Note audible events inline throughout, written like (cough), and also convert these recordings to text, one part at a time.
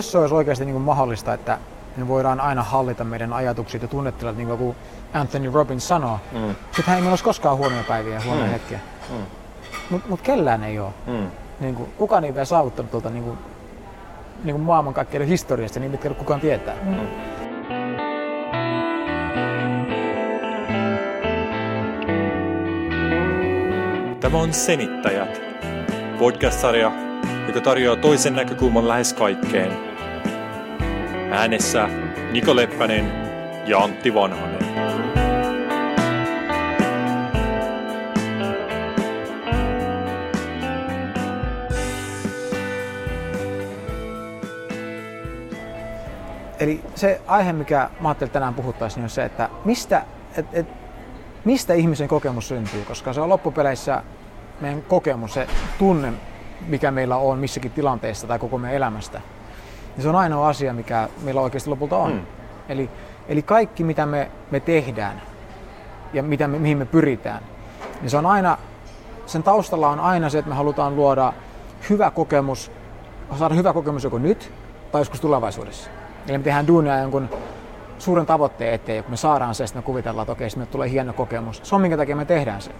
Jos se olisi oikeasti niin kuin mahdollista, että me voidaan aina hallita meidän ajatukset ja tunnetilat, niin kuin Anthony Robbins sanoo, mm. sittenhän ei meillä olisi koskaan huonoja päiviä ja huonoja mm. hetkiä. Mm. Mutta mut kellään ei ole. Mm. Niin kuin, kukaan ei vielä saavuttanut tuota niin kuin, niin kuin maailmankaikkeuden historiasta, niin mitkä kukaan tietää. Mm. Tämä on Senittäjät, podcast-sarja, joka tarjoaa toisen näkökulman lähes kaikkeen. Äänessä Niko Leppänen ja Antti Vanhanen. Eli se aihe, mikä mä ajattelin tänään puhuttaisiin, on se, että mistä, et, et, mistä ihmisen kokemus syntyy, koska se on loppupeleissä meidän kokemus, se tunne, mikä meillä on missäkin tilanteessa tai koko meidän elämästä. Ja se on ainoa asia, mikä meillä oikeasti lopulta on. Mm. Eli, eli kaikki, mitä me, me tehdään ja mitä me, mihin me pyritään, niin se on aina, sen taustalla on aina se, että me halutaan luoda hyvä kokemus, saada hyvä kokemus joko nyt tai joskus tulevaisuudessa. Eli me tehdään duunia jonkun suuren tavoitteen eteen, ja kun me saadaan se, sitten me kuvitellaan, että okei, sitten tulee hieno kokemus. Se on minkä takia me tehdään se.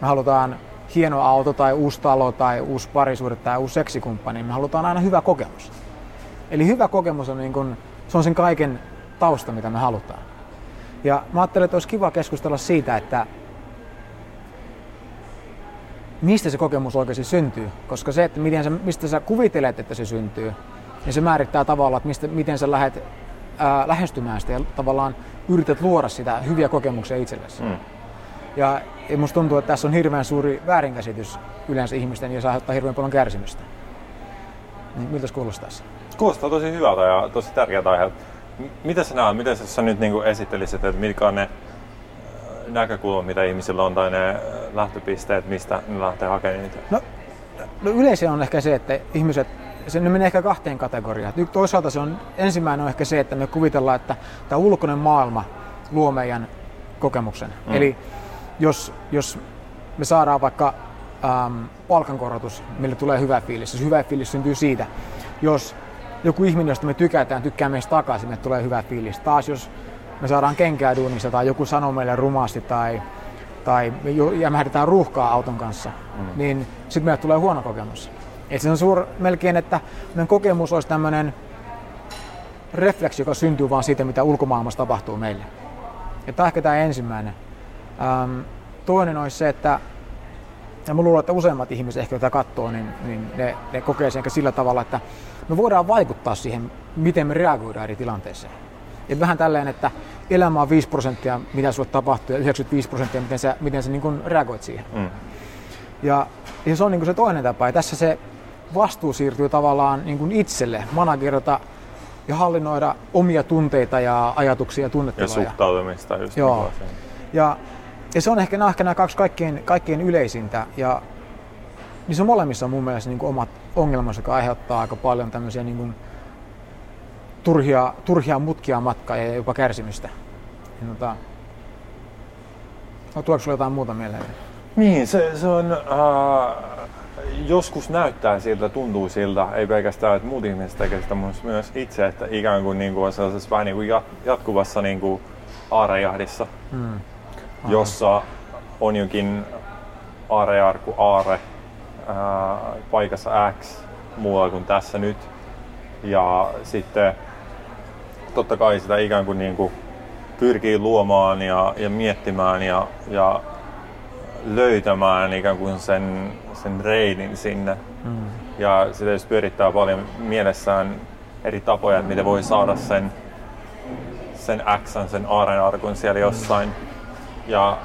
Me halutaan hieno auto tai uusi talo tai uusi parisuhde tai uusi seksikumppani, me halutaan aina hyvä kokemus. Eli hyvä kokemus on, niin kun, se on sen kaiken tausta, mitä me halutaan. Ja mä ajattelin, että olisi kiva keskustella siitä, että mistä se kokemus oikeasti syntyy. Koska se, että miten sä, mistä sä kuvittelet, että se syntyy, niin se määrittää tavallaan, että mistä, miten sä lähdet ää, lähestymään sitä ja tavallaan yrität luoda sitä hyviä kokemuksia itsellesi. Mm. Ja, ja musta tuntuu, että tässä on hirveän suuri väärinkäsitys yleensä ihmisten ja se aiheuttaa hirveän paljon kärsimystä. Niin, miltä se kuulostaa? Kuulostaa tosi hyvältä ja tosi tärkeältä aiheelta. Mitä sä näet, miten sä nyt niin esittelisit, että mitkä on ne äh, näkökulmat, mitä ihmisillä on, tai ne äh, lähtöpisteet, mistä ne lähtee hakemaan niitä? No, no yleensä on ehkä se, että ihmiset, se menee ehkä kahteen kategoriaan. Toisaalta se on, ensimmäinen on ehkä se, että me kuvitellaan, että tämä ulkoinen maailma luo meidän kokemuksen. Mm. Eli jos, jos me saadaan vaikka ähm, palkankorotus, millä tulee hyvä fiilis, se hyvä fiilis syntyy siitä, jos joku ihminen, josta me tykätään, tykkää meistä takaisin, me tulee hyvä fiilis. Taas jos me saadaan kenkää duunissa tai joku sanoo meille rumasti tai, tai me jämähdetään ruuhkaa auton kanssa, mm. niin sitten meille tulee huono kokemus. Et se on suur, melkein, että meidän kokemus olisi tämmöinen refleksi, joka syntyy vaan siitä, mitä ulkomaailmassa tapahtuu meille. Ja tämä ehkä tämä ensimmäinen. Ähm, toinen olisi se, että ja mä luulen, että useimmat ihmiset ehkä tätä katsoo, niin, niin ne, ne kokee sen sillä tavalla, että me voidaan vaikuttaa siihen, miten me reagoidaan eri tilanteeseen. Et vähän tälleen, että elämä on 5 prosenttia, mitä sulle tapahtuu, ja 95 prosenttia, miten sä, miten sä niin kuin reagoit siihen. Mm. Ja, ja se on niin kuin se toinen tapa. Ja tässä se vastuu siirtyy tavallaan niin kuin itselle, managerata ja hallinnoida omia tunteita ja ajatuksia ja tunnetiloja. Ja suhtautumista just Joo. Niin ja, ja se on ehkä, nämä, ehkä nämä kaksi kaikkein, kaikkein yleisintä. Ja niissä molemmissa on mun mielestä niin kuin omat ongelmansa, joka aiheuttaa aika paljon tämmöisiä niin kuin turhia, turhia mutkia matkaa ja jopa kärsimystä. Ja, tota, no, tuoksi jotain muuta mieleen? Niin, se, se on... Uh, joskus näyttää siltä, tuntuu siltä, ei pelkästään, että muut ihmiset tekevät sitä, mutta myös itse, että ikään kuin, niin kuin on sellaisessa vähän niin kuin jatkuvassa niin kuin aarejahdissa. Hmm jossa on jokin aarearku aare ää, paikassa X muualla kuin tässä nyt. Ja sitten totta kai sitä ikään kuin, niin kuin pyrkii luomaan ja, ja miettimään ja, ja löytämään ikään kuin sen, sen reidin sinne. Mm. Ja sitä just pyörittää paljon mielessään eri tapoja, että miten voi saada sen, sen X, sen aarenarkun siellä jossain. Mm ja,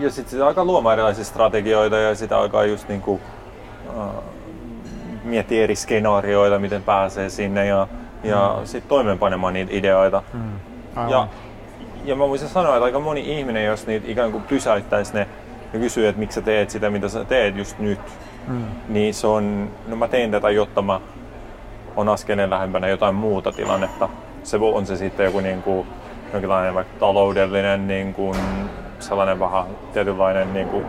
ja sitten sitä alkaa luomaan erilaisia strategioita ja sitä alkaa just niin kuin, uh, miettiä eri skenaarioita, miten pääsee sinne ja, ja mm. sitten toimeenpanemaan niitä ideoita. Mm. Ja, ja mä voisin sanoa, että aika moni ihminen, jos niitä ikään kuin pysäyttäisi ne ja kysyy, että miksi sä teet sitä, mitä sä teet just nyt, mm. niin se on, no mä teen tätä, jotta mä on askeleen lähempänä jotain muuta tilannetta. Se on se sitten joku niin kuin jonkinlainen vaikka taloudellinen niin kuin, sellainen vähän tietynlainen niin kuin,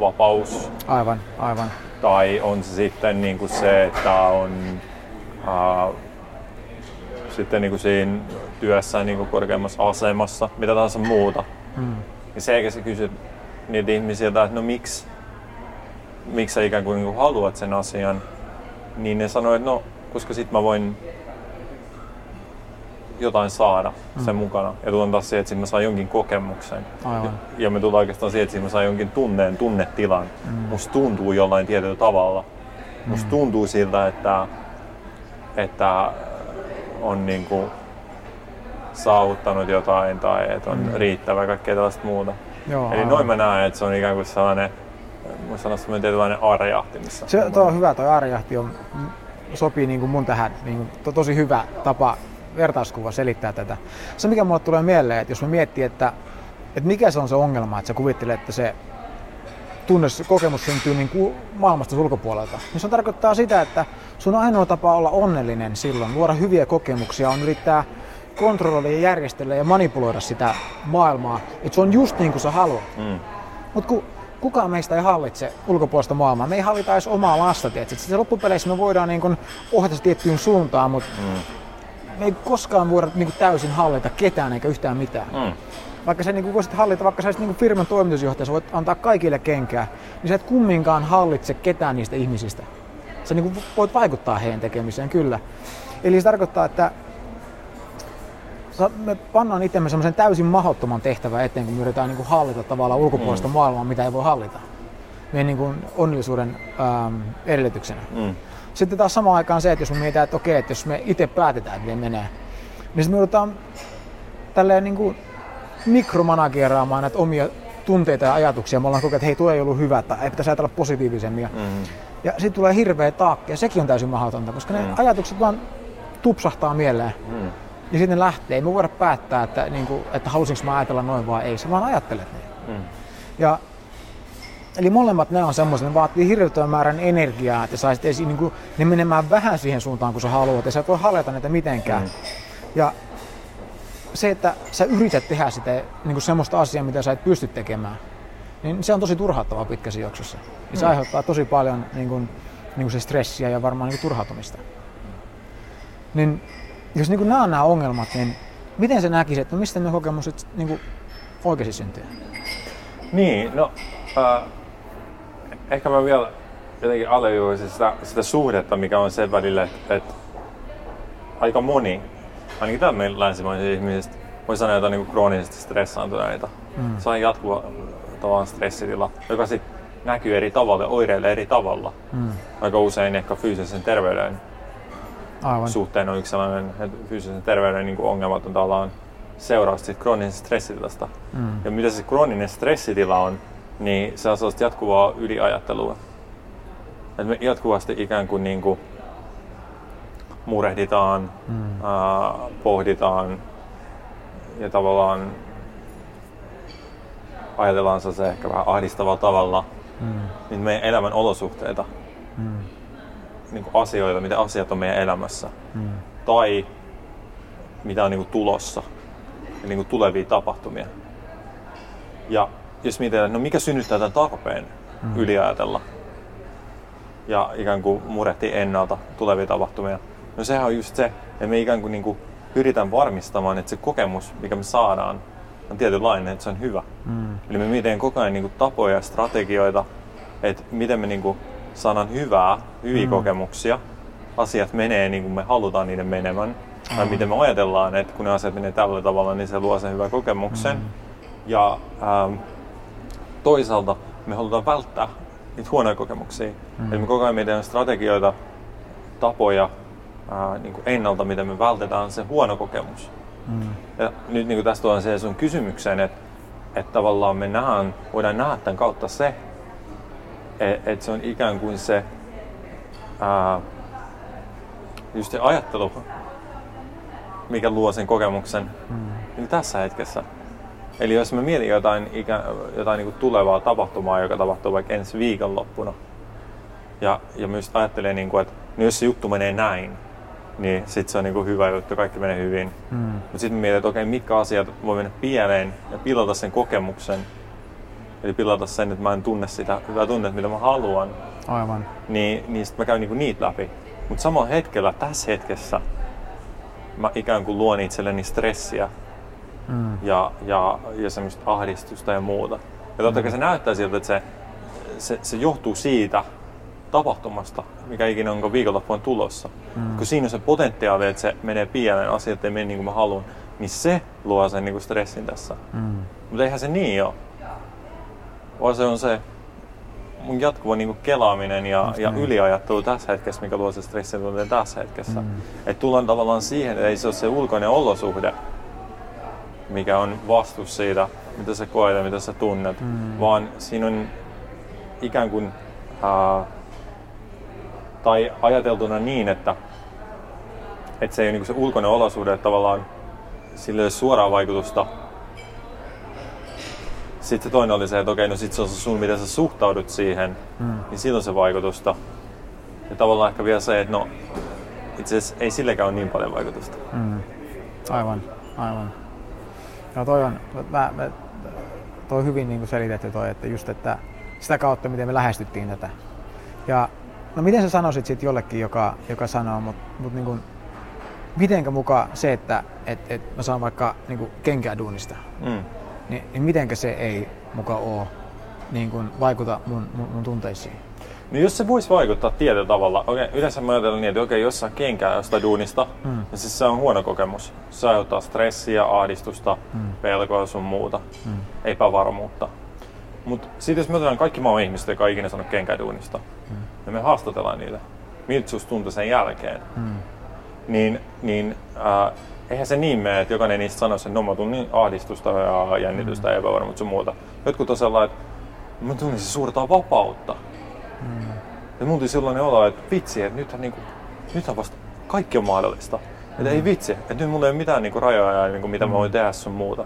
vapaus. Aivan, aivan. Tai on se sitten niin kuin se, että on ää, sitten niin kuin siinä työssä niin kuin korkeammassa asemassa, mitä tahansa muuta. Mm. Ja se eikä se kysy niitä ihmisiltä, että no miksi, miksi sä ikään kuin, niin kuin haluat sen asian, niin ne sanoo, että no koska sit mä voin jotain saada mm. sen mukana. Ja tullaan taas siihen, että mä saan jonkin kokemuksen. Aivan. Ja, ja me tullaan oikeastaan siihen, että mä saan jonkin tunneen, tunnetilan. Mm. Musta tuntuu jollain tietyllä tavalla. Mm. Musta tuntuu siltä, että, että on niinku saavuttanut jotain tai että on mm. riittävä kaikkea tällaista muuta. Joo, Eli aivan. noin mä näen, että se on ikään kuin sellainen, mä sanoisin semmoinen tietynlainen arjahti. Missä se, on hyvä, tuo arjahti on, sopii niin kuin mun tähän, niin kuin, to, tosi hyvä tapa vertauskuva selittää tätä. Se mikä mulle tulee mieleen, että jos mä miettii, että, että mikä se on se ongelma, että sä kuvittelet, että se tunne, kokemus syntyy niin kuin maailmasta ulkopuolelta, niin se tarkoittaa sitä, että sun ainoa tapa olla onnellinen silloin, luoda hyviä kokemuksia, on yrittää kontrolloida ja järjestellä ja manipuloida sitä maailmaa, että se on just niin kuin sä haluat. Mm. Mutta kun kukaan meistä ei hallitse ulkopuolista maailmaa, me ei hallita edes omaa lasta, tietysti. Sitten loppupeleissä me voidaan niin kuin ohjata tiettyyn suuntaan, mutta mm. Me ei koskaan voida niin kuin täysin hallita ketään eikä yhtään mitään. Mm. Vaikka sä niin voisit hallita, vaikka sä olisit niin firman toimitusjohtaja, sä voit antaa kaikille kenkää, niin sä et kumminkaan hallitse ketään niistä ihmisistä. Sä niin voit vaikuttaa heidän tekemiseen, kyllä. Eli se tarkoittaa, että me pannaan itsemme semmoisen täysin mahdottoman tehtävän eteen, kun me yritetään niin kuin hallita tavallaan ulkopuolista mm. maailmaa, mitä ei voi hallita. Meidän niin kuin onnellisuuden ähm, edellytyksenä. Mm. Sitten taas samaan aikaan se, että jos me mietitään, että okei, että jos me itse päätetään, että menee, niin sitten me joudutaan tälleen niin kuin mikromanageraamaan näitä omia tunteita ja ajatuksia. Me ollaan kokea, että hei, tuo ei ollut hyvä, tai ei pitäisi ajatella positiivisemmin. Ja, mm-hmm. ja sitten tulee hirveä taakka, ja sekin on täysin mahdotonta, koska ne mm. ajatukset vaan tupsahtaa mieleen. Mm. Ja sitten ne lähtee. Ei me voida päättää, että, niin kuin, että halusinko mä ajatella noin vai ei. Sä vaan ajattelet niin. Mm. Ja, eli molemmat ne on semmoisia, ne vaatii hirvittävän määrän energiaa, että saisit edes niin kuin, ne menemään vähän siihen suuntaan, kun sä haluat. Ja sä et voi hallita niitä mitenkään. Mm. Ja se, että sä yrität tehdä sitä niin kuin semmoista asiaa, mitä sä et pysty tekemään, niin se on tosi turhauttavaa pitkässä juoksussa. Ja se mm. aiheuttaa tosi paljon niin kuin, niin kuin se stressiä ja varmaan niin kuin turhautumista. Niin jos niin kuin nämä on nämä ongelmat, niin miten se näkisi, että mistä ne kokemukset niin kuin oikeasti syntyy? Niin, no äh, ehkä mä vielä jotenkin alleviivaisin sitä, sitä suhdetta, mikä on sen välillä, että, että aika moni, ainakin täällä meillä länsimaisista ihmisistä, voi sanoa jotain niin kroonisesti stressaantuneita. Mm. Se on jatkuva tavallaan stressitila, joka sitten näkyy eri tavalla ja oireilee eri tavalla. Mm. Aika usein ehkä fyysisen terveyden Aivan. suhteen on yksi sellainen, että fyysisen terveyden niin kuin ongelmat on tavallaan seurausta siitä kroonisesta stressitilasta. Mm. Ja mitä se krooninen stressitila on, niin se on sellaista jatkuvaa yliajattelua. Että me jatkuvasti ikään kuin, niin kuin murehditaan, mm. ää, pohditaan ja tavallaan ajatellaan se ehkä vähän ahdistavalla tavalla mm. niin meidän elämän olosuhteita. Mm niin kuin asioita, mitä asiat on meidän elämässä. Mm. Tai mitä on niin kuin tulossa. Ja niin kuin tulevia tapahtumia. Ja jos mietitään, no mikä synnyttää tämän tarpeen mm. yliajatella ja ikään kuin murehtii ennalta tulevia tapahtumia. No sehän on just se, että me ikään kuin, niin kuin pyritään varmistamaan, että se kokemus, mikä me saadaan, on tietynlainen, että se on hyvä. Mm. Eli me mietitään koko ajan niin kuin tapoja ja strategioita, että miten me niin kuin sanan hyvää, hyviä mm. kokemuksia. Asiat menee niin kuin me halutaan niiden menevän. Mm. Tai miten me ajatellaan, että kun ne asiat menee tällä tavalla, niin se luo sen hyvän kokemuksen. Mm. Ja ähm, toisaalta me halutaan välttää niitä huonoja kokemuksia. Mm. Eli me koko ajan mietitään strategioita, tapoja ää, niin kuin ennalta, miten me vältetään se huono kokemus. Mm. Ja nyt niin kuin tästä on se sun kysymykseen, että, että tavallaan me nähdään, voidaan nähdä tämän kautta se, että et se on ikään kuin se, ää, just se ajattelu, mikä luo sen kokemuksen mm. niin tässä hetkessä. Eli jos mä mietin jotain, ikä, jotain niin kuin tulevaa tapahtumaa, joka tapahtuu vaikka ensi viikonloppuna, ja, ja myös ajattelee, niin kuin, että no jos se juttu menee näin, niin sitten se on niin kuin hyvä juttu, kaikki menee hyvin. Mm. Mutta sitten mietin, että okei, mitkä asiat voi mennä pieleen ja pilata sen kokemuksen, Eli pilata sen, että mä en tunne sitä hyvää tunnetta, mitä mä haluan. Aivan. Niin, niin sit mä käyn niinku niitä läpi. Mutta samalla hetkellä, tässä hetkessä, mä ikään kuin luon itselleni stressiä mm. ja, ja, ja semmoista ahdistusta ja muuta. Ja totta kai mm. se näyttää siltä, että se, se, se johtuu siitä tapahtumasta, mikä ikinä onko viikonloppuun tulossa. Mm. Kun siinä on se potentiaali, että se menee pieleen, asiat ei mene niin kuin mä haluan, niin se luo sen niin kuin stressin tässä. Mm. Mutta eihän se niin ole. Vaan se on se mun jatkuva niin kuin kelaaminen ja, ja niin. yliajattelu tässä hetkessä, mikä luo se stressin tunteen tässä hetkessä. Mm. Että tullaan tavallaan siihen, että ei se ole se ulkoinen olosuhde, mikä on vastus siitä, mitä sä koet ja mitä sä tunnet, mm. vaan siinä on ikään kuin, ää, tai ajateltuna niin, että, että se ei ole niin se ulkoinen olosuhde, että tavallaan sillä ei ole suoraa vaikutusta. Sitten se toinen oli se, että okei, no sit se on se sun, miten sä suhtaudut siihen, mm. niin sillä on se vaikutusta. Ja tavallaan ehkä vielä se, että no itse asiassa ei silläkään ole niin paljon vaikutusta. Mm. Aivan, aivan. No toi on, mä, mä, toi hyvin niin selitetty toi, että just että sitä kautta, miten me lähestyttiin tätä. Ja no miten sä sanoisit sitten jollekin, joka, joka sanoo, mutta mut niin kuin, mitenkä mukaan se, että et, et mä saan vaikka niin kuin kenkää duunista, mm. niin, niin mitenkä se ei mukaan ole niin kuin vaikuta mun, mun, mun tunteisiin? No jos se voisi vaikuttaa tietyllä tavalla, okay, yleensä mä ajattelen niin, että okei, okay, jos saa kenkää jostain duunista, mm. niin siis se on huono kokemus. Se aiheuttaa stressiä, ahdistusta, mm. pelkoa sun muuta, mm. epävarmuutta. Mutta sitten jos me otetaan kaikki maan ihmiset, jotka ikinä saanut kenkää duunista, mm. ja me haastatellaan niitä, miltä susta tuntui sen jälkeen, mm. niin, niin äh, eihän se niin mene, että jokainen niistä sanoisi, että no mä tunnin ahdistusta ja jännitystä mm. ja epävarmuutta sun muuta. Jotkut on sellainen, että mä tunnin se suurta vapautta. Mm. Ja mun tuli sellainen olo, että vitsi, että nythän, niinku, nythän vasta kaikki on mahdollista. Että mm. ei vitsi, että nyt mulla ei ole mitään niinku rajoja ja niinku, mitä mm. mä voin tehdä sun muuta.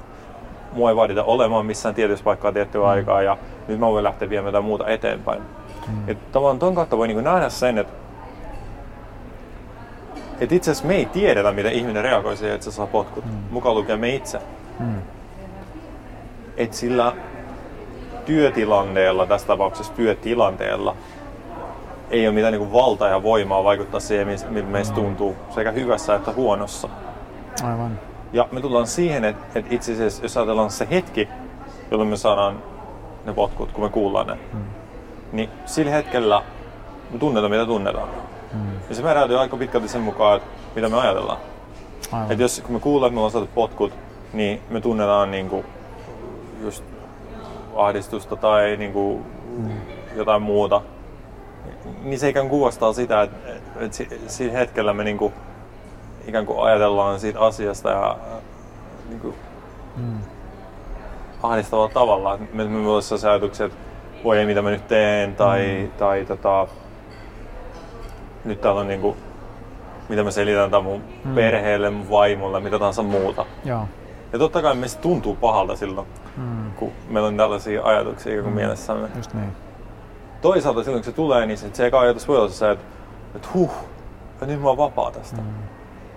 Mua ei vaadita olemaan missään tietyssä paikkaa tiettyä mm. aikaa ja nyt mä voin lähteä viemään jotain muuta eteenpäin. Mm. Et tavallaan ton kautta voi niinku nähdä sen, että et itse asiassa me ei tiedetä, miten ihminen reagoi siihen, että se saa potkut. Mm. Mukaan lukee me itse. Mm. Et sillä työtilanteella, tässä tapauksessa työtilanteella, ei ole mitään niin valtaa ja voimaa vaikuttaa siihen, miltä meistä tuntuu, sekä hyvässä että huonossa. Aivan. Ja me tullaan siihen, että, että itse asiassa, jos ajatellaan se hetki, jolloin me saadaan ne potkut, kun me kuullaan ne, mm. niin sillä hetkellä me tunnetaan, mitä tunnetaan. Mm. Ja se määräytyy aika pitkälti sen mukaan, että mitä me ajatellaan. Että jos kun me kuullaan, että me ollaan saatu potkut, niin me tunnetaan niin kuin just ahdistusta tai niin kuin jotain muuta, niin se ikään kuin kuvastaa sitä, että, että siinä hetkellä me niin kuin, ikään kuin ajatellaan siitä asiasta ja niin kuin, mm. ahdistavalla tavalla. Me, me myös sellaisia ajatuksia, että voi ei mitä mä nyt teen tai, mm. tai tota, nyt täällä on niin kuin, mitä mä selitän tämän mun mm. perheelle, mun vaimolle, mitä tahansa muuta. Joo. Ja totta kai meistä tuntuu pahalta silloin, mm. Kun meillä on tällaisia ajatuksia mm. mielessämme. Just niin. Toisaalta silloin kun se tulee, niin se eka ajatus voi olla se, että, että huh, ja nyt mä oon vapaa tästä. Mm.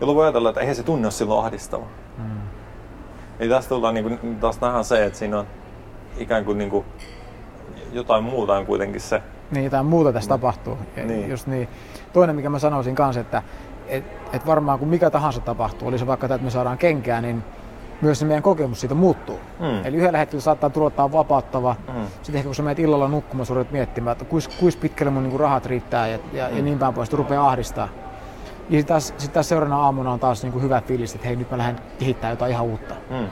Jolloin voi ajatella, että eihän se tunne ole silloin ahdistava. Mm. Eli tästä tullaan niin kuin, taas nähdään se, että siinä on ikään kuin, niin kuin jotain muuta on kuitenkin se. Niin, jotain muuta tässä mm. tapahtuu. Niin. Just niin. Toinen, mikä mä sanoisin kanssa, että et, et varmaan kun mikä tahansa tapahtuu, oli se vaikka tämä, että me saadaan kenkää, niin myös se meidän kokemus siitä muuttuu. Mm. Eli yhdellä hetkellä saattaa tulla vapauttava. Mm. Sitten ehkä kun sä menet illalla nukkumaan, sä miettimään, että kuis, kuis pitkälle mun niinku rahat riittää ja, ja, mm. ja niin päin pois, että rupeaa ahdistaa. Ja sitten taas, sit taas seuraavana aamuna on taas niinku hyvä fiilis, että hei nyt mä lähden kehittämään jotain ihan uutta. Mm.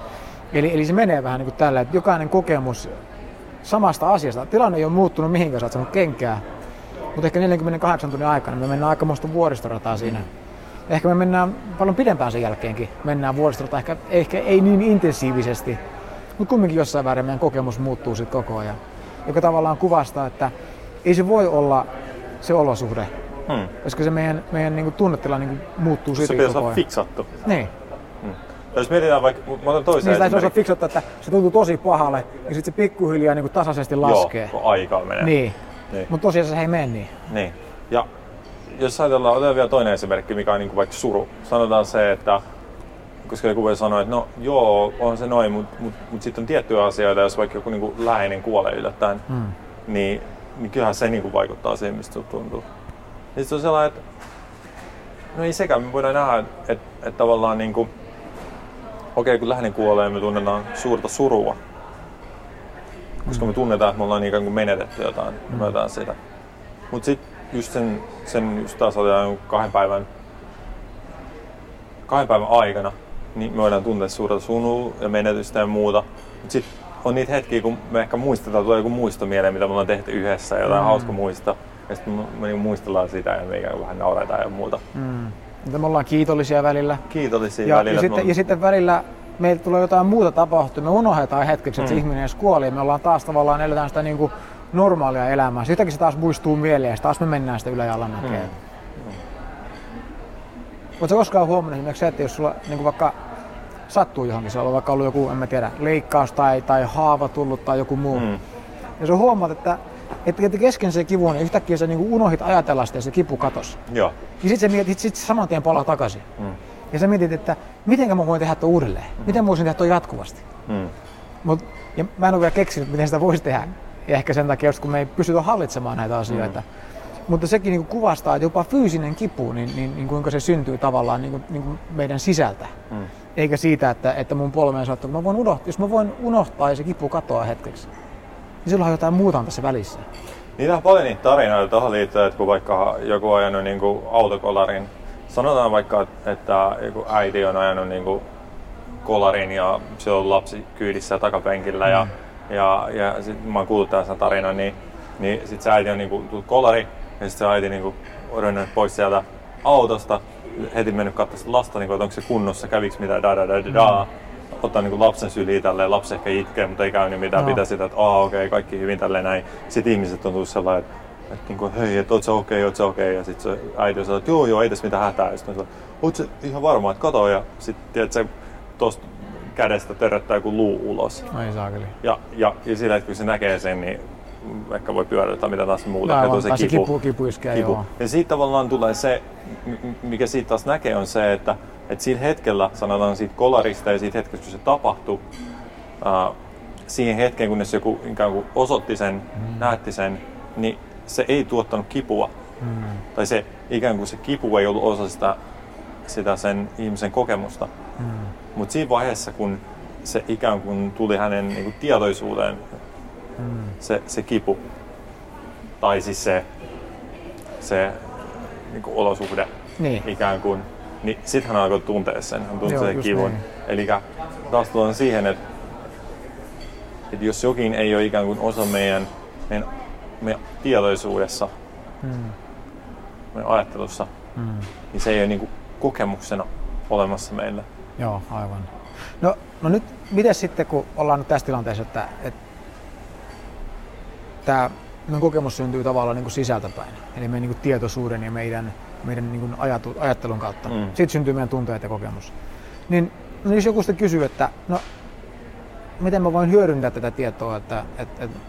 Eli, eli se menee vähän niin kuin tällä, että jokainen kokemus samasta asiasta. Tilanne ei ole muuttunut mihinkään, sä oot saanut kenkää. Mutta ehkä 48 tunnin aikana me mennään aika muista vuoristorataa siinä. Mm Ehkä me mennään paljon pidempään sen jälkeenkin. Mennään vuodesta ehkä, ehkä ei niin intensiivisesti, mutta kumminkin jossain väärin meidän kokemus muuttuu sitten koko ajan. Joka tavallaan kuvastaa, että ei se voi olla se olosuhde, hmm. koska se meidän, meidän niin tunnetila niin muuttuu siitä Se pitäisi olla fiksattu. Niin. Hmm. Jos mietitään vaikka, mä otan toisen niin, esimerkiksi. fiksattu, että se tuntuu tosi pahalle, ja sitten se pikkuhiljaa niin tasaisesti laskee. Joo, kun aikaa menee. Niin. niin. Mutta tosiaan se ei mene niin. Niin. Ja jos ajatellaan, otetaan vielä toinen esimerkki, mikä on niin kuin vaikka suru. Sanotaan se, että koska joku voi sanoa, että no joo, on se noin, mutta mut, mut sitten on tiettyjä asioita, jos vaikka joku niin kuin läheinen kuolee yllättäen, mm. niin niin kyllähän se niin kuin vaikuttaa siihen, mistä tuntuu. Ja se on sellainen, että no ei sekään, me voidaan nähdä, että, että, että tavallaan niin kuin, okei, kun läheinen kuolee, me tunnetaan suurta surua. Koska me tunnetaan, että me ollaan ikään kuin menetetty jotain, mm. me jotain sitä. Mutta sitten just sen, sen just taas oli kahden päivän, kahden päivän aikana, niin me voidaan tuntea suurta sunua ja menetystä ja muuta. Mutta sitten on niitä hetkiä, kun me ehkä muistetaan, tulee joku muisto mieleen, mitä me ollaan tehty yhdessä, jotain mm. hauska muista. Ja sitten me, me niinku muistellaan sitä ja me ikään kuin vähän nauretaan ja muuta. Mm. Me ollaan kiitollisia välillä. Kiitollisia ja, välillä. Ja sitten, ja sitten välillä meillä tulee jotain muuta tapahtua, me unohdetaan hetkeksi, että mm. se ihminen edes kuoli ja me ollaan taas tavallaan eletään sitä niin kuin normaalia elämää. Sitten se taas muistuu mieleen ja taas me mennään sitä ylä- ja alamäkeen. Mm. Oletko koskaan huomannut esimerkiksi se, että jos sulla niin vaikka sattuu johonkin, se on vaikka ollut joku, en mä tiedä, leikkaus tai, tai haava tullut tai joku muu. Mm. Ja sä huomaat, että, että kesken se kivu, niin yhtäkkiä sä niin unohit ajatella sitä ja se kipu katos. Joo. Ja sit sä mietit, sit saman tien palaa takaisin. Mm. Ja sä mietit, että miten mä voin tehdä tuon uudelleen? Mm. Miten mä voisin tehdä tuon jatkuvasti? Mm. Mut, ja mä en ole vielä keksinyt, miten sitä voisi tehdä. Ja ehkä sen takia, kun me ei pystytä hallitsemaan näitä asioita. Mm. Mutta sekin niin kuin kuvastaa, että jopa fyysinen kipu, niin, niin, niin kuinka se syntyy tavallaan niin kuin, niin kuin meidän sisältä. Mm. Eikä siitä, että, että mun polveen sattuu. Mä voin unohtaa, jos mä voin unohtaa ja se kipu katoaa hetkeksi, niin silloin on jotain muuta on tässä välissä. Niitä on paljon niitä tarinoita tuohon liittyen, että kun vaikka joku on ajanut niin kuin autokolarin, sanotaan vaikka, että joku äiti on ajanut niin kuin kolarin ja se on lapsi kyydissä takapenkillä mm. ja, ja, ja sit mä oon kuullut tämän tarinan, niin, niin sit se äiti on niin kuin, tullut kolari ja sitten se äiti niin kuin, pois sieltä autosta heti mennyt katsoa lasta, niin kuin, että onko se kunnossa, käviks mitä, da da da da, da. Mm. Ottaa niin kuin lapsen syliin tälleen, lapsi ehkä itkee, mutta ei käynyt mitään, no. pitää sitä, että aa okei, okay, kaikki hyvin tälleen näin. Sitten ihmiset on tullut sellainen, että, että niin kuin, hei, että oot sä okei, okay, oot sä okei, okay. ja sitten se äiti sanoo, että joo joo, ei tässä mitään hätää. Ja sitten on oot sä ihan varma, että kato, ja sitten tiedät, se tosta kädestä törröttää joku luu ulos. Ai saakeli. Ja, ja, ja sillä, että kun se näkee sen, niin ehkä voi pyörätä mitä taas muuta. Aivan, se kipu, kipu, kipu, iskee, kipu. Joo. Ja siitä tavallaan tulee se, mikä siitä taas näkee, on se, että, että siinä hetkellä, sanotaan siitä kolarista ja siitä hetkestä, kun se tapahtui, uh, siihen hetkeen, kunnes joku ikään kuin osoitti sen, mm. näytti sen, niin se ei tuottanut kipua. Mm. Tai se ikään kuin se kipu ei ollut osa sitä, sitä sen ihmisen kokemusta. Mm. Mutta siinä vaiheessa, kun se ikään kuin tuli hänen niin kuin, tietoisuuteen, mm. se, se kipu, tai siis se, se niin kuin olosuhde niin. ikään kuin, niin sitten hän alkoi tuntea sen, hän tuntee sen kivun. Niin. Eli taas tullaan siihen, että, että jos jokin ei ole ikään kuin osa meidän, meidän, meidän tietoisuudessa, mm. meidän ajattelussa, mm. niin se ei ole niin kuin kokemuksena olemassa meille. Joo, aivan. No, no nyt, miten sitten, kun ollaan nyt tässä tilanteessa, että, että tämä kokemus syntyy tavallaan niin kuin sisältäpäin, eli meidän niin kuin tietoisuuden ja meidän, meidän niin kuin ajatu, ajattelun kautta. Mm. Siitä syntyy meidän tunteet ja kokemus. Niin no jos joku sitten kysyy, että no, miten mä voin hyödyntää tätä tietoa, että, että, että,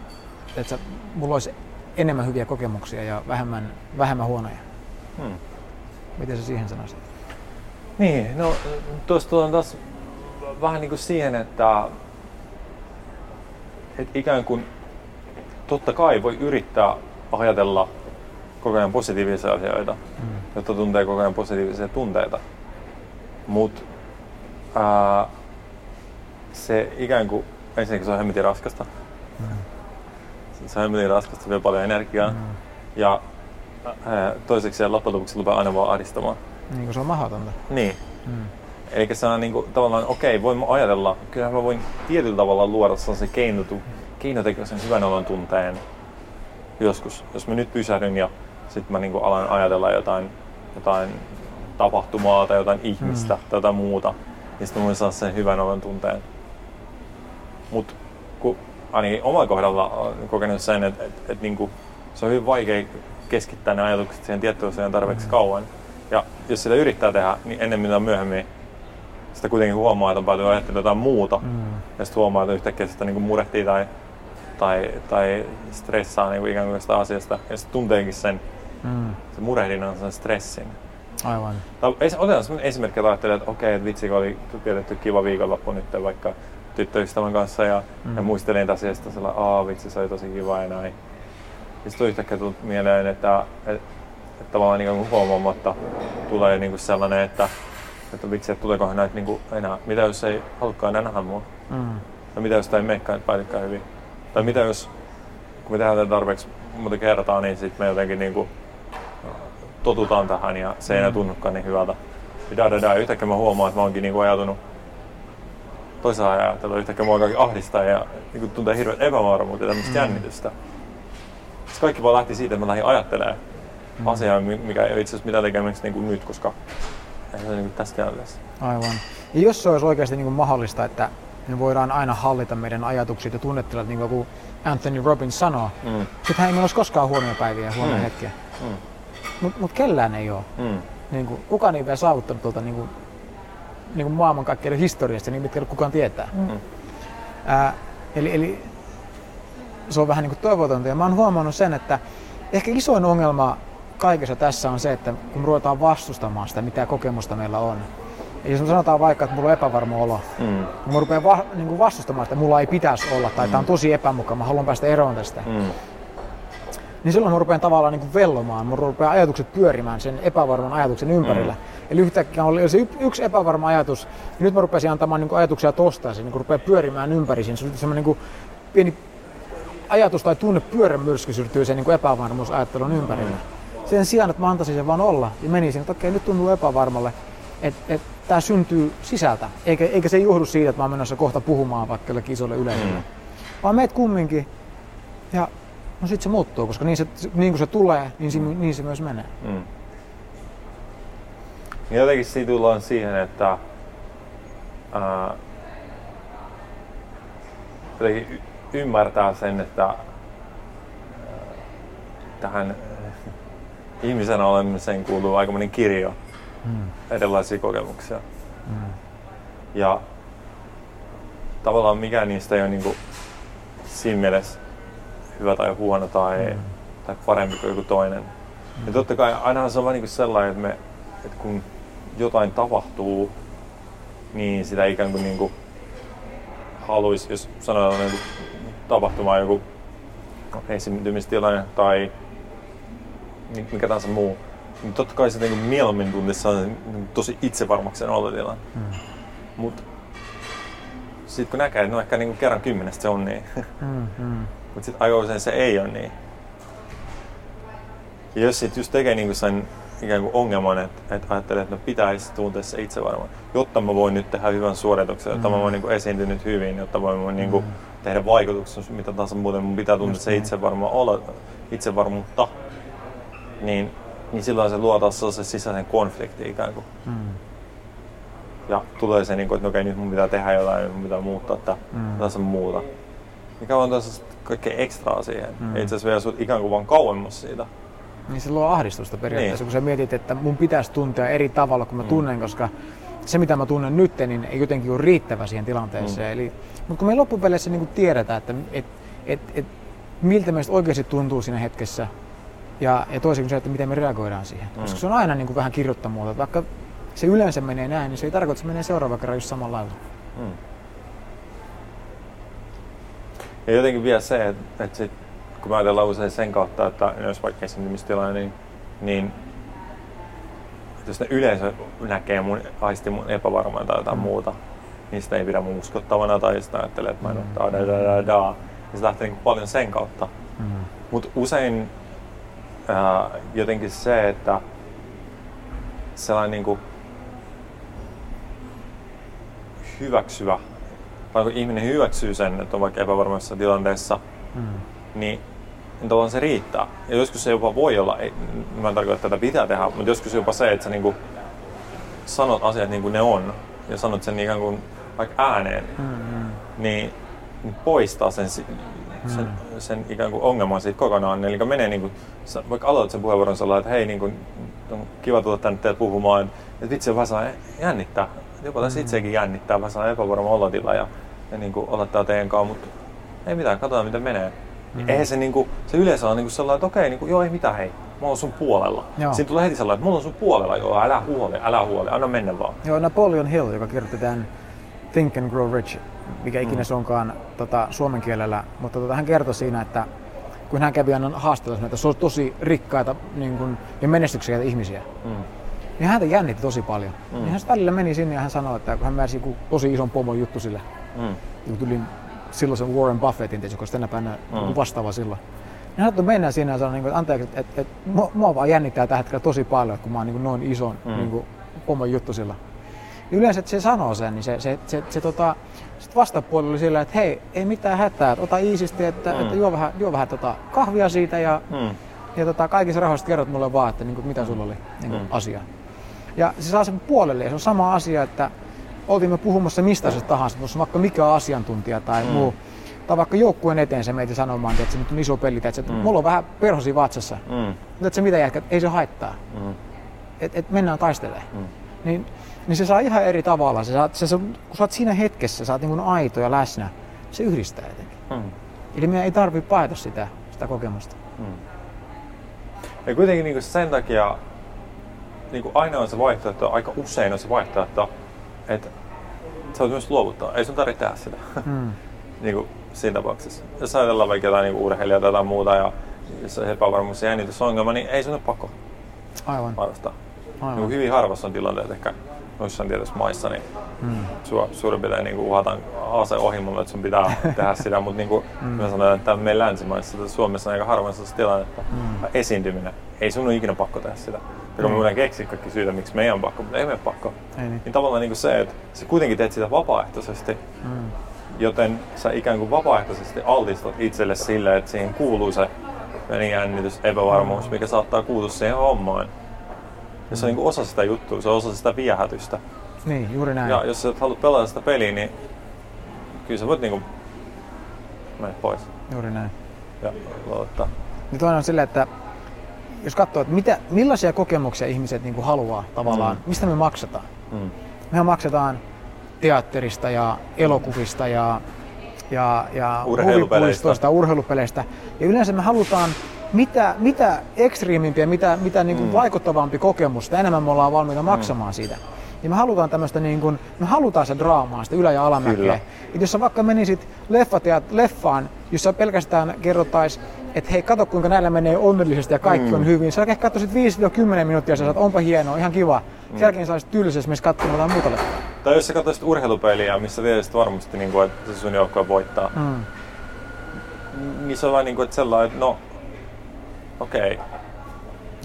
että mulla olisi enemmän hyviä kokemuksia ja vähemmän, vähemmän huonoja. Hmm. Miten sä siihen sanoisit? Niin, no tuosta on taas vähän niin kuin siihen, että, että ikään kuin totta kai voi yrittää ajatella koko ajan positiivisia asioita, mm. jotta tuntee koko ajan positiivisia tunteita. Mutta se ikään kuin, ensinnäkin se on hemmetin raskasta. Mm. Se on hemmetin raskasta, vie paljon energiaa. Mm. Ja ää, toiseksi se loppujen lopuksi lupaa aina vaan ahdistamaan. Niin kuin se on mahdotonta. Niin. Mm. Eli se on niin kuin, tavallaan, okei, okay, voin ajatella, kyllä mä voin tietyllä tavalla luoda sellaisen keinotu, keinotekoisen hyvän olon tunteen joskus. Jos mä nyt pysähdyn ja sitten mä niin kuin alan ajatella jotain, jotain tapahtumaa tai jotain ihmistä mm. tai jotain muuta, niin sitten mä voin saada sen hyvän olon tunteen. Mutta kun ainakin omalla kohdalla olen kokenut sen, että et, et, niin se on hyvin vaikea keskittää ne ajatukset siihen tiettyyn tarpeeksi mm. kauan. Ja jos sitä yrittää tehdä, niin ennemmin tai myöhemmin sitä kuitenkin huomaa, että on paljon ajattelut jotain muuta. Mm. Ja sitten huomaa, että yhtäkkiä sitä niin murehtii tai, tai, tai stressaa niin kuin ikään kuin sitä asiasta. Ja sitten tunteekin sen, mm. se murehdinnan sen stressin. Aivan. Tai, otetaan sellainen esimerkki, että ajattelee, että okei, että vitsi, kun oli vietetty kiva viikonloppu nyt vaikka tyttöystävän kanssa ja, mm. ja muistelin tästä asiasta, että aa vitsi, se oli tosi kiva ja näin. Ja sitten yhtäkkiä tullut mieleen, että, että, että tavallaan niin huomaamatta tulee niin kuin sellainen, että, että vitsi, että tuleekohan näitä niin kuin enää, mitä jos ei halukkaan enää nähdä mua? Mm. Tai mitä jos tämä ei meikään päällikään hyvin? Tai mitä jos, kun me tehdään tätä tarpeeksi monta kertaa, niin sitten me jotenkin niin kuin totutaan tähän ja se ei enää mm. tunnukaan niin hyvältä. Ja da, da, da. Yhtäkkiä mä huomaan, että mä oonkin niin kuin ajatunut toisella ajattelua. Yhtäkkiä mua kaikki ahdistaa ja niin kuin tuntee hirveät epävarmuutta ja tämmöistä mm. jännitystä. Sitten kaikki vaan lähti siitä, että mä lähdin ajattelemaan mm. asiaa, mikä ei ole itse asiassa mitään tekemistä niin kuin nyt, koska ei se niin kuin tässä tilanteessa. Aivan. Ja jos se olisi oikeasti niin kuin mahdollista, että me voidaan aina hallita meidän ajatukset ja tunnetilat, niin kuin Anthony Robbins sanoo, mm. sittenhän ei meillä olisi koskaan huonoja päiviä ja huonoja mm. hetkiä. Mm. Mutta mut kellään ei ole. Mm. Niin kuin, kukaan ei vielä saavuttanut tuolta niin kuin, niin kuin maailmankaikkeuden historiasta, niin mitkä kukaan tietää. Mm. Ää, eli, eli se on vähän niin kuin toivotonta. Ja mä oon huomannut sen, että ehkä isoin ongelma kaikessa tässä on se, että kun me ruvetaan vastustamaan sitä, mitä kokemusta meillä on. Ja jos me sanotaan vaikka, että mulla on epävarma olo, mm. niin mä rupean va- niin kuin vastustamaan, että mulla ei pitäisi olla, tai mm. tämä on tosi epämukava, mä haluan päästä eroon tästä. Mm niin silloin mä rupean tavallaan niin kuin vellomaan, mä rupean ajatukset pyörimään sen epävarman ajatuksen ympärillä. Mm. Eli yhtäkkiä oli se yksi epävarma ajatus, ja nyt mä rupesin antamaan niin kuin ajatuksia tosta, ja se niin rupeaa pyörimään ympäri. Siinä se semmoinen niin pieni ajatus tai tunne pyörämyrsky syttyy sen niin kuin epävarmuusajattelun ympärillä. Mm. Sen sijaan, että mä antaisin sen vaan olla, ja menisin, että okei, nyt tuntuu epävarmalle, että et, tämä syntyy sisältä, eikä, eikä se johdu siitä, että mä oon menossa kohta puhumaan vaikka isolle yleisölle. Mm. Vaan meet kumminkin, ja no sitten se muuttuu, koska niin, se, niin kuin se tulee, niin, se, mm. niin se myös menee. Mm. Ja jotenkin siitä tullaan siihen, että ää, jotenkin ymmärtää sen, että ää, tähän ihmisenä olemiseen kuuluu aika monen kirjo mm. erilaisia kokemuksia. Mm. Ja tavallaan mikään niistä ei ole niin kuin siinä mielessä hyvä tai huono tai, mm. tai parempi kuin joku toinen. Mm. Ja totta kai aina se on vaan niin sellainen, että, me, että kun jotain tapahtuu, niin sitä ikään kuin, niin kuin haluaisi, jos sanotaan niin tapahtumaan joku esiintymistilanne tai mikä tahansa muu, niin totta kai se niin mieluummin tuntisi niin tosi itsevarmaksen olotilan. Mm. Mutta sitten kun näkee, että no ehkä niin kerran kymmenestä se on niin, (laughs) mm, mm. Mutta sitten aika usein se ei ole niin. Ja jos sitten just tekee niin sen ikään kuin ongelman, että, että ajattelee, että no pitäisi tuntea se itse varmaan, jotta mä voin nyt tehdä hyvän suorituksen, jotta mm. mä voin niin esiintyä nyt hyvin, jotta voin niin kuin mm. tehdä vaikutuksen, mitä tahansa muuten mun pitää tuntea se niin. itsevarma olla, itsevarmuutta, niin, niin silloin se luo taas sellaisen sisäisen konfliktin ikään kuin. Mm. Ja tulee se, niin kuin, että no okei, nyt mun pitää tehdä jotain, mun pitää muuttaa tätä, mm. muuta. Mikä on tässä kaikkea ekstraa siihen. Mm. Itse asiassa vielä sut ikään kuin vaan kauemmas siitä. Niin se luo ahdistusta periaatteessa, niin. kun sä mietit, että mun pitäisi tuntea eri tavalla kuin mä mm. tunnen, koska se mitä mä tunnen nyt, niin ei jotenkin ole riittävä siihen tilanteeseen. Mm. Eli, mutta kun me loppupeleissä niin tiedetään, että et, et, et, miltä meistä oikeasti tuntuu siinä hetkessä, ja, ja toisin kuin se, että miten me reagoidaan siihen. Mm. Koska se on aina niin kuin vähän kirjoittamuuta. Vaikka se yleensä menee näin, niin se ei tarkoita, että se menee seuraava kerran just samalla lailla. Mm. Ja jotenkin vielä se, että, että sit, kun mä ajatellaan usein sen kautta, että jos vaikka esiintymistilanne, niin, niin jos ne yleensä näkee mun, aisti mun epävarmaa tai jotain mm. muuta, niin sitä ei pidä mun uskottavana tai sitä ajattelee, että mä en mm. da, da, da, da. Ja se lähtee niin paljon sen kautta. Mm. Mutta usein ää, jotenkin se, että sellainen niin kuin hyväksyvä vai kun ihminen hyväksyy sen, että on vaikka epävarmassa tilanteessa, mm. niin, niin tavallaan se riittää. Ja joskus se jopa voi olla, ei, mä en tarkoita, että tätä pitää tehdä, mutta joskus jopa se, että sä niinku sanot asiat niin kuin ne on ja sanot sen ikään kuin vaikka ääneen, mm-hmm. niin, niin poistaa sen, sen, mm. sen ikään kuin ongelman siitä kokonaan. Eli menee niin kuin, vaikka aloitat sen puheenvuoron sellainen, että hei, niin kuin, on kiva tulla tänne teille puhumaan, että vitsi vähän saa jännittää. Jopa tässä mm. itsekin jännittää, vähän saa epävarma olotila ja ja niin kuin olettaa teidän kanssa, mutta ei mitään, katsotaan miten menee. Mm. Eihän se, niin kuin, se yleensä on niin kuin sellainen, että okei, niin kuin, joo ei mitään, hei, mä oon sun puolella. Joo. Siinä tulee heti sellainen, että mulla on sun puolella, joo, älä huoli, älä huoli, anna mennä vaan. Joo, Napoleon Hill, joka kirjoitti tämän Think and Grow Rich, mikä ikinä mm. se onkaan tota, suomen kielellä, mutta tota, hän kertoi siinä, että kun hän kävi aina haastattelussa näitä so- tosi rikkaita niin kuin, ja menestyksekkäitä ihmisiä. Mm. Niin häntä jännitti tosi paljon. Mm. Niin hän välillä meni sinne ja hän sanoi, että kun hän märsi joku tosi ison pomon juttu sille, mm. niin tuli silloisen Warren Buffettin, tietysti, koska tänä päivänä mm. vastaava silloin. Niin hän mennä siinä ja sanoi, että anteeksi, että, että, että mua, mua vaan jännittää tällä hetkellä tosi paljon, kun mä oon niin noin ison mm. niin kuin, pomon juttu sillä. Yleensä että se sanoo sen, niin se, se, se, se, se tota, sitten vastapuoli oli sillä, että hei, ei mitään hätää, että ota iisisti, että, mm. että juo vähän, juo vähän tota, kahvia siitä ja, mm. ja tota, kaikissa rahoista kerrot mulle vaan, että niin kuin, mitä sulla oli niin kuin, mm. asia. Ja se saa sen puolelle ja se on sama asia, että oltiin me puhumassa mistä se tahansa, tuossa vaikka mikä asiantuntija tai mm. muu, tai vaikka joukkueen eteen se meitä sanomaan, että se nyt on iso peli, että mm. mulla on vähän perhosi vatsassa, mm. mutta että se mitä jätkä, ei se haittaa. Mm. Et, et mennään taistelemaan. Mm. Niin niin se saa ihan eri tavalla. Se saa, se, se, kun sä oot siinä hetkessä, sä oot niin aito ja läsnä, se yhdistää jotenkin. Mm. Eli meidän ei tarvitse paeta sitä, sitä kokemusta. Mm. Ja kuitenkin niin sen takia niin aina on se vaihtoehto, aika usein on se vaihtoehto, että sä voit myös luovuttaa. Ei sun tarvitse tehdä sitä. (laughs) Mm. niin kuin siinä tapauksessa. Jos ajatellaan vaikka jotain niin urheilijaa tai jotain muuta ja jos on epävarmuus ja jännitysongelma, niin ei sun ole pakko Aivan. harrastaa. Aivan. Niin hyvin harvassa on tilanteet ehkä noissa tietyissä maissa, niin mm. sua, suurin piirtein niin uhataan ase ohimolla, että sun pitää (laughs) tehdä sitä, mutta niin kuin mm. mä sanoin, että meidän länsimaissa, että Suomessa on aika harvoin sellaista tilannetta, mm. esiintyminen, ei sun ole ikinä pakko tehdä sitä. Ja mm. me keksiä kaikki syitä, miksi meidän on pakko, mutta ei meidän pakko. Ei niin. niin tavallaan niin kuin se, että sä kuitenkin teet sitä vapaaehtoisesti, mm. joten sä ikään kuin vapaaehtoisesti altistat itselle sille, että siihen kuuluu se jännitys, epävarmuus, mikä saattaa kuulua siihen hommaan. Ja se on niin osa sitä juttua, se on osa sitä viehätystä. Niin, juuri näin. Ja jos sä haluat pelata sitä peliä, niin kyllä sä voit niinku mennä pois. Juuri näin. Ja luottaa. Niin toinen on silleen, että jos katsoo, että mitä, millaisia kokemuksia ihmiset niin kuin haluaa tavallaan, mm. mistä me maksetaan. Mm. Mehän maksetaan teatterista ja elokuvista ja, ja, ja urheilupeleistä. urheilupeleistä. Ja yleensä me halutaan mitä, mitä ekstriimimpiä, mitä, mitä niin kuin mm. vaikuttavampi kokemus, sitä enemmän me ollaan valmiita mm. maksamaan siitä. Ja me halutaan tämmöistä, niin kuin, me halutaan se draamaa, sitä ylä- ja alamäkeä. Et jos sä vaikka menisit leffateat, leffaan, jossa pelkästään kerrottaisiin, että hei, kato kuinka näillä menee onnellisesti ja kaikki mm. on hyvin. Sä ehkä katsoisit 5-10 minuuttia ja sä saat, onpa hienoa, ihan kiva. Mm. Sen jälkeen sä olisit tylsä myös katsomaan jotain muuta leffaa. Tai jos sä katsoisit urheilupeliä, missä tietysti varmasti, niin kuin, että sun joukkue voittaa, mm. niin se on vain niin kuin, että sellainen, että no Okei.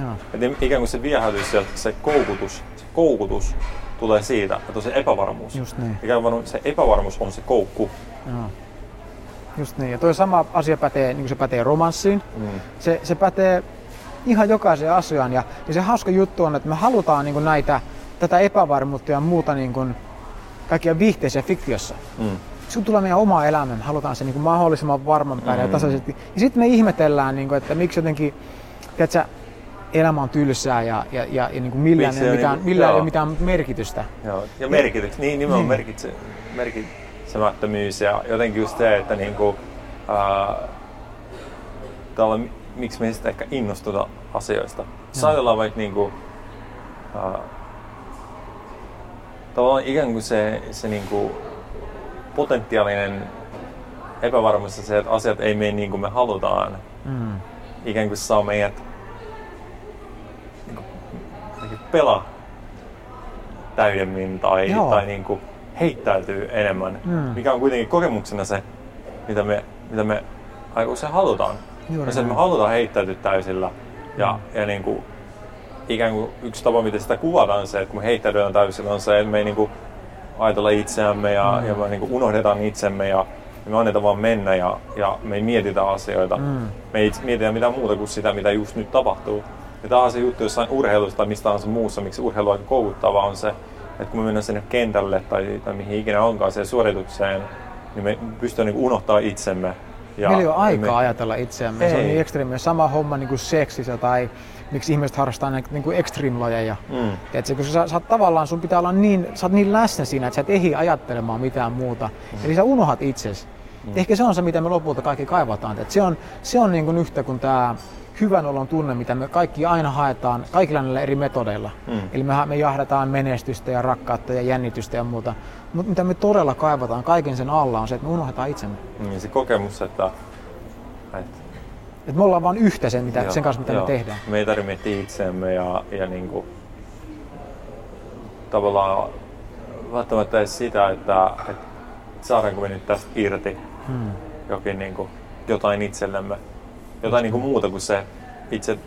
Okay. Et ikään kuin se viehätys ja se koukutus, se koukutus tulee siitä, että on se epävarmuus. Just niin. Ikään kuin se epävarmuus on se koukku. Joo. Just niin. Ja toi sama asia pätee, niin kuin se pätee romanssiin. Mm. Se, se pätee ihan jokaiseen asiaan. Ja, ja se hauska juttu on, että me halutaan niin kuin näitä, tätä epävarmuutta ja muuta niin kuin, kaikkia viihteisiä fiktiossa. Mm sun tulee meidän oma elämä, me halutaan se niin kuin mahdollisimman varman päälle mm. ja tasaisesti. Ja sitten me ihmetellään, niin kuin, että miksi jotenkin, tiedätkö, elämä on tylsää ja, ja, ja, ja niin kuin millään, ei, mitään, niin, millään ei ole mitään merkitystä. Joo. Ja merkitys, niin nimenomaan niin. merkitse, merkitsemättömyys ja jotenkin just se, että niin kuin, äh, miksi me ei sitten ehkä innostuta asioista. Jos ajatellaan vaikka niin kuin, äh, tavallaan ikään kuin se, se niin kuin, potentiaalinen epävarmuus se, että asiat ei mene niin kuin me halutaan. Mm. Ikään kuin saa meidät niin kuin, pelaa täydemmin tai, tai niin kuin heittäytyy enemmän. Mm. Mikä on kuitenkin kokemuksena se, mitä me, mitä me aika usein halutaan. Juuri se, että me halutaan heittäytyä täysillä. Ja, mm. ja niin kuin, ikään kuin yksi tapa, miten sitä kuvataan se, että kun me heittäydytään täysillä, on se, että me ei niin kuin, ajatella itseämme ja, mm. ja me niin kuin unohdetaan itsemme ja, ja me annetaan vaan mennä ja, ja me ei mietitä asioita. Mm. Me ei mietitä mitään muuta kuin sitä, mitä just nyt tapahtuu. Ja tämä on se juttu jossain urheilussa tai mistä on se muussa, miksi urheilu on aika koukuttavaa, on se, että kun me mennään sinne kentälle tai, tai mihin ikinä onkaan siihen suoritukseen, niin me pystyy niin unohtaa itsemme. Ja Meillä ei ole aikaa me... ajatella itseämme. Ei. Se on niin ekstriimi. Sama homma niin kuin seksissä tai miksi ihmiset harrastaa näitä niin extreme-lajeja. Mm. Tiedätkö, koska sä, sä tavallaan, sun pitää olla niin, sä oot niin läsnä siinä, että sä et ehdi ajattelemaan mitään muuta. Mm. Eli sä unohat itsesi. Mm. Ehkä se on se, mitä me lopulta kaikki kaivataan. Et se on, se on niin kuin yhtä kuin tämä hyvän olon tunne, mitä me kaikki aina haetaan kaikilla näillä eri metodeilla. Mm. Eli me, me jahdataan menestystä ja rakkautta ja jännitystä ja muuta. Mutta mitä me todella kaivataan kaiken sen alla on se, että me unohdetaan itsemme. Mm, se kokemus, että, että Et me ollaan vain yhtä sen, mitä, sen kanssa, mitä joo. me tehdään. Me ei tarvitse miettiä itseämme ja, ja niin kuin, tavallaan välttämättä edes sitä, että, että saadaanko me nyt tästä irti hmm. jokin, niin kuin, jotain itsellemme, jotain niin kuin muuta kuin se itse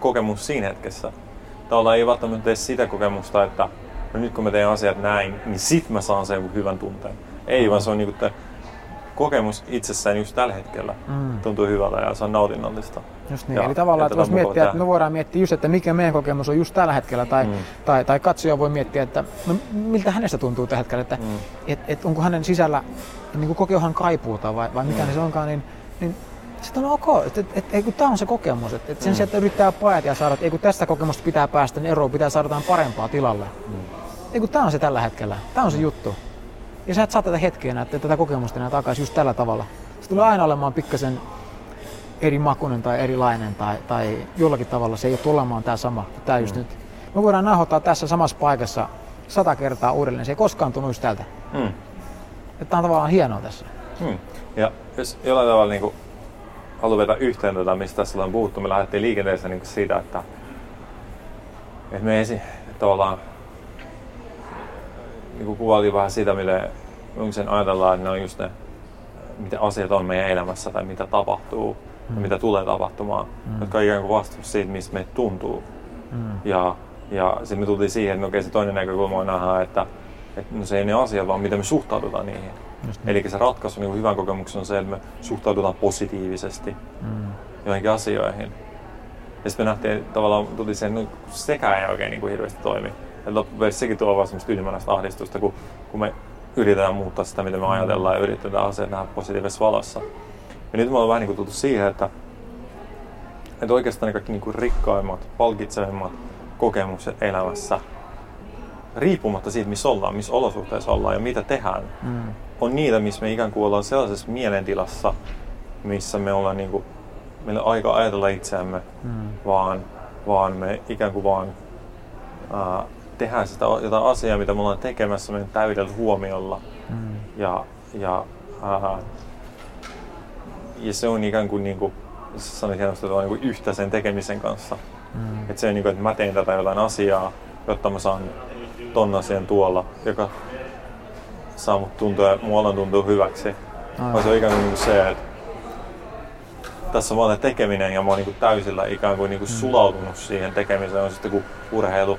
kokemus siinä hetkessä. Tavallaan ei välttämättä tee sitä kokemusta, että no nyt kun mä teen asiat näin, niin sit mä saan sen hyvän tunteen. Ei, vaan se on niinku kokemus itsessään just tällä hetkellä mm. tuntuu hyvältä ja se on nautinnollista. Just niin, ja, eli tavallaan, että voisi miettiä, että me voidaan miettiä just, että mikä meidän kokemus on just tällä hetkellä, tai, mm. tai, tai katsoja voi miettiä, että no, miltä hänestä tuntuu tällä hetkellä, että mm. et, et, onko hänen sisällä, niin kuin kokeehan kaipuuta vai, vai mikä mm. se onkaan, niin, niin sitten on ok, että et, et, et, tämä on se kokemus, että et sen mm. sijaan, että yrittää pajat ja saada, että kun tästä kokemusta pitää päästä, niin eroon pitää saada jotain parempaa tilalle. Mm. Ei kun tämä on se tällä hetkellä, tämä on se juttu. Ja sä et saa tätä hetkeä näitä, tätä kokemusta enää takaisin just tällä tavalla. Se tulee aina olemaan pikkasen eri makunen tai erilainen tai, tai jollakin tavalla se ei ole olemaan tämä sama. Tämä just mm. nyt. Me voidaan nauhoittaa tässä samassa paikassa sata kertaa uudelleen. Se ei koskaan tunnu just tältä. Mm. Tämä on tavallaan hienoa tässä. Mm. Ja jos jollain tavalla niin kuin haluan vetää yhteen tätä, mistä tässä on puhuttu, me lähdettiin liikenteessä niin siitä, että, että me esi- tavallaan niin kuin kuvailtiin vähän sitä, miten sen ajatellaan, että ne on just ne, mitä asiat on meidän elämässä tai mitä tapahtuu mm. ja mitä tulee tapahtumaan, mm. jotka on ikään kuin vastaus siitä, mistä meitä tuntuu. Mm. Ja, ja sitten me tultiin siihen, että okei, se toinen näkökulma on nähdä, että, että no se ei ne asiat, vaan miten me suhtaudutaan niihin. Niin. Eli se ratkaisu niin hyvän kokemuksen on se, että me suhtaudutaan positiivisesti mm. joihinkin asioihin. Ja sitten me nähtiin tavallaan, tuli sen, että sekä ei oikein niin kuin hirveästi toimi. Loppupeleissä sekin tuo vaan semmoista ylimääräistä ahdistusta, kun, kun me yritetään muuttaa sitä, mitä me mm. ajatellaan ja yritetään asiat nähdä positiivisessa valossa. Ja nyt me ollaan vähän niin kuin tultu siihen, että, että oikeastaan ne kaikki niin kuin rikkaimmat, palkitsevimmat kokemukset elämässä, riippumatta siitä, missä ollaan, missä olosuhteissa ollaan ja mitä tehdään, mm. on niitä, missä me ikään kuin ollaan sellaisessa mielentilassa, missä me ollaan niin kuin, meillä on aika ajatella itseämme, mm. vaan, vaan me ikään kuin vaan ää, tehdään sitä jotain asiaa, mitä me ollaan tekemässä meidän täydellä huomiolla. Mm. Ja, ja, ää, ja se on ikään kuin, niin kuin sanoit hienosti, että on niin yhtä sen tekemisen kanssa. Mm. Että se on niin kuin, että mä teen tätä jotain asiaa, jotta mä saan ton asian tuolla, joka saa mut tuntua, muualla tuntuu hyväksi. Vai se on ikään kuin, niin kuin se, että tässä on vaan tekeminen ja mä oon niin kuin täysillä ikään kuin, niin kuin mm. sulautunut siihen tekemiseen, on sitten kuin urheilu,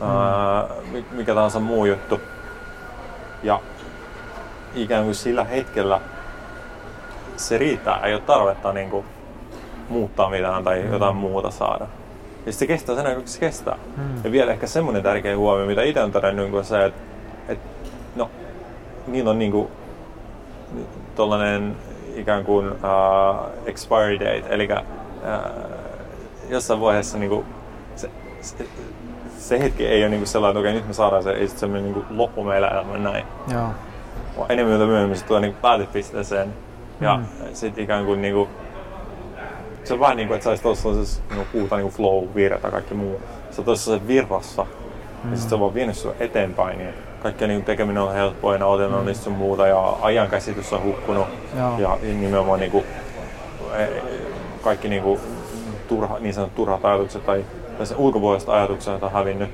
mm. mikä tahansa muu juttu. Ja ikään kuin sillä hetkellä se riittää, ei ole tarvetta niin kuin, muuttaa mitään tai mm. jotain muuta saada. Ja se kestää sen aikaa, se kestää. Mm. Ja vielä ehkä semmoinen tärkeä huomio, mitä itse on todennut, on se, että, että no, niillä on niin kuin, tollainen ikään kuin uh, expiry date, eli uh, jossain vaiheessa niin kuin, se, se, se hetki ei ole niinku sellainen, että okei, nyt me saadaan se, ei sitten semmoinen niinku loppu meillä elämä näin. Joo. Vaan enemmän tai myöhemmin se tulee niinku päätepisteeseen. Ja mm. sitten ikään kuin niinku, se on vähän niin kuin, että saisi tuossa niinku, puhutaan niinku flow, virta ja kaikki muu. Se on tuossa se virrassa. Mm. Ja sitten se on vaan vienyt sinua eteenpäin. Niin kaikki niin tekeminen on helppoa ja nautinnollista mm. muuta ja ajankäsitys on hukkunut. Joo. Ja nimenomaan niin kuin, e, kaikki niin kuin, turha, niin sanotut turhat ajatukset tai tässä ulkopuoliset ajatukset on hävinnyt.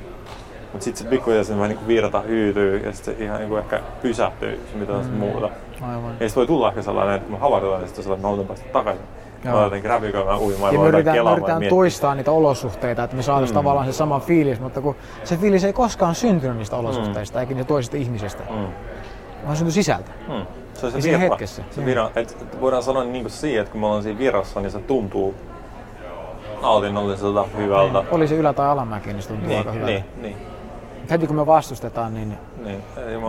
Mutta sitten se pikkuhiljaa vähän niin virta hyytyy ja sitten se ihan niin kuin ehkä pysähtyy se mitä mm. muuta. Aivan. Ja sitten voi tulla ehkä sellainen, että me havahdutaan ja sitten sellainen, että mä haluan päästä takaisin. Joo. Mä jotenkin räpiköimään uimaan ja me yritetään, me yritetään toistaa niitä olosuhteita, että me saataisiin mm. tavallaan se sama fiilis, mutta kun se fiilis ei koskaan syntynyt niistä olosuhteista mm. eikä niistä toisista ihmisistä. Mm. Vaan syntyi sisältä. Mm. Se on se virra. hetkessä. Se virra, et voidaan sanoa niin kuin siihen, että kun me ollaan siinä virrassa, niin se tuntuu nautinnolliselta, hyvältä. Oli se ylä- tai alamäki, niin se tuntuu niin, aika hyvältä. Niin, niin. Heti kun me vastustetaan, niin, niin.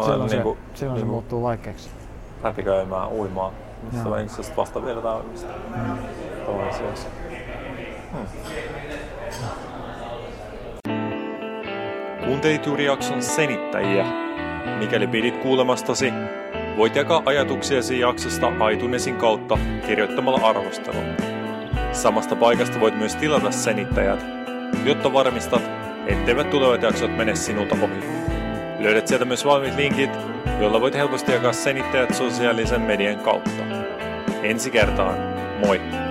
silloin, se, niin kuin, silloin niin se muuttuu vaikeaksi. Läpikäymään, uimaan. Missä on itse vastavirtaamista. Mm. Hmm. Kuuntelit juuri jakson senittäjiä. Mikäli pidit kuulemastasi, voit jakaa ajatuksiasi jaksosta aitunesin kautta kirjoittamalla arvostelun. Samasta paikasta voit myös tilata senittäjät, jotta varmistat, etteivät tulevat jaksot mene sinulta ohi. Löydät sieltä myös valmiit linkit, joilla voit helposti jakaa senittäjät sosiaalisen median kautta. Ensi kertaan, moi!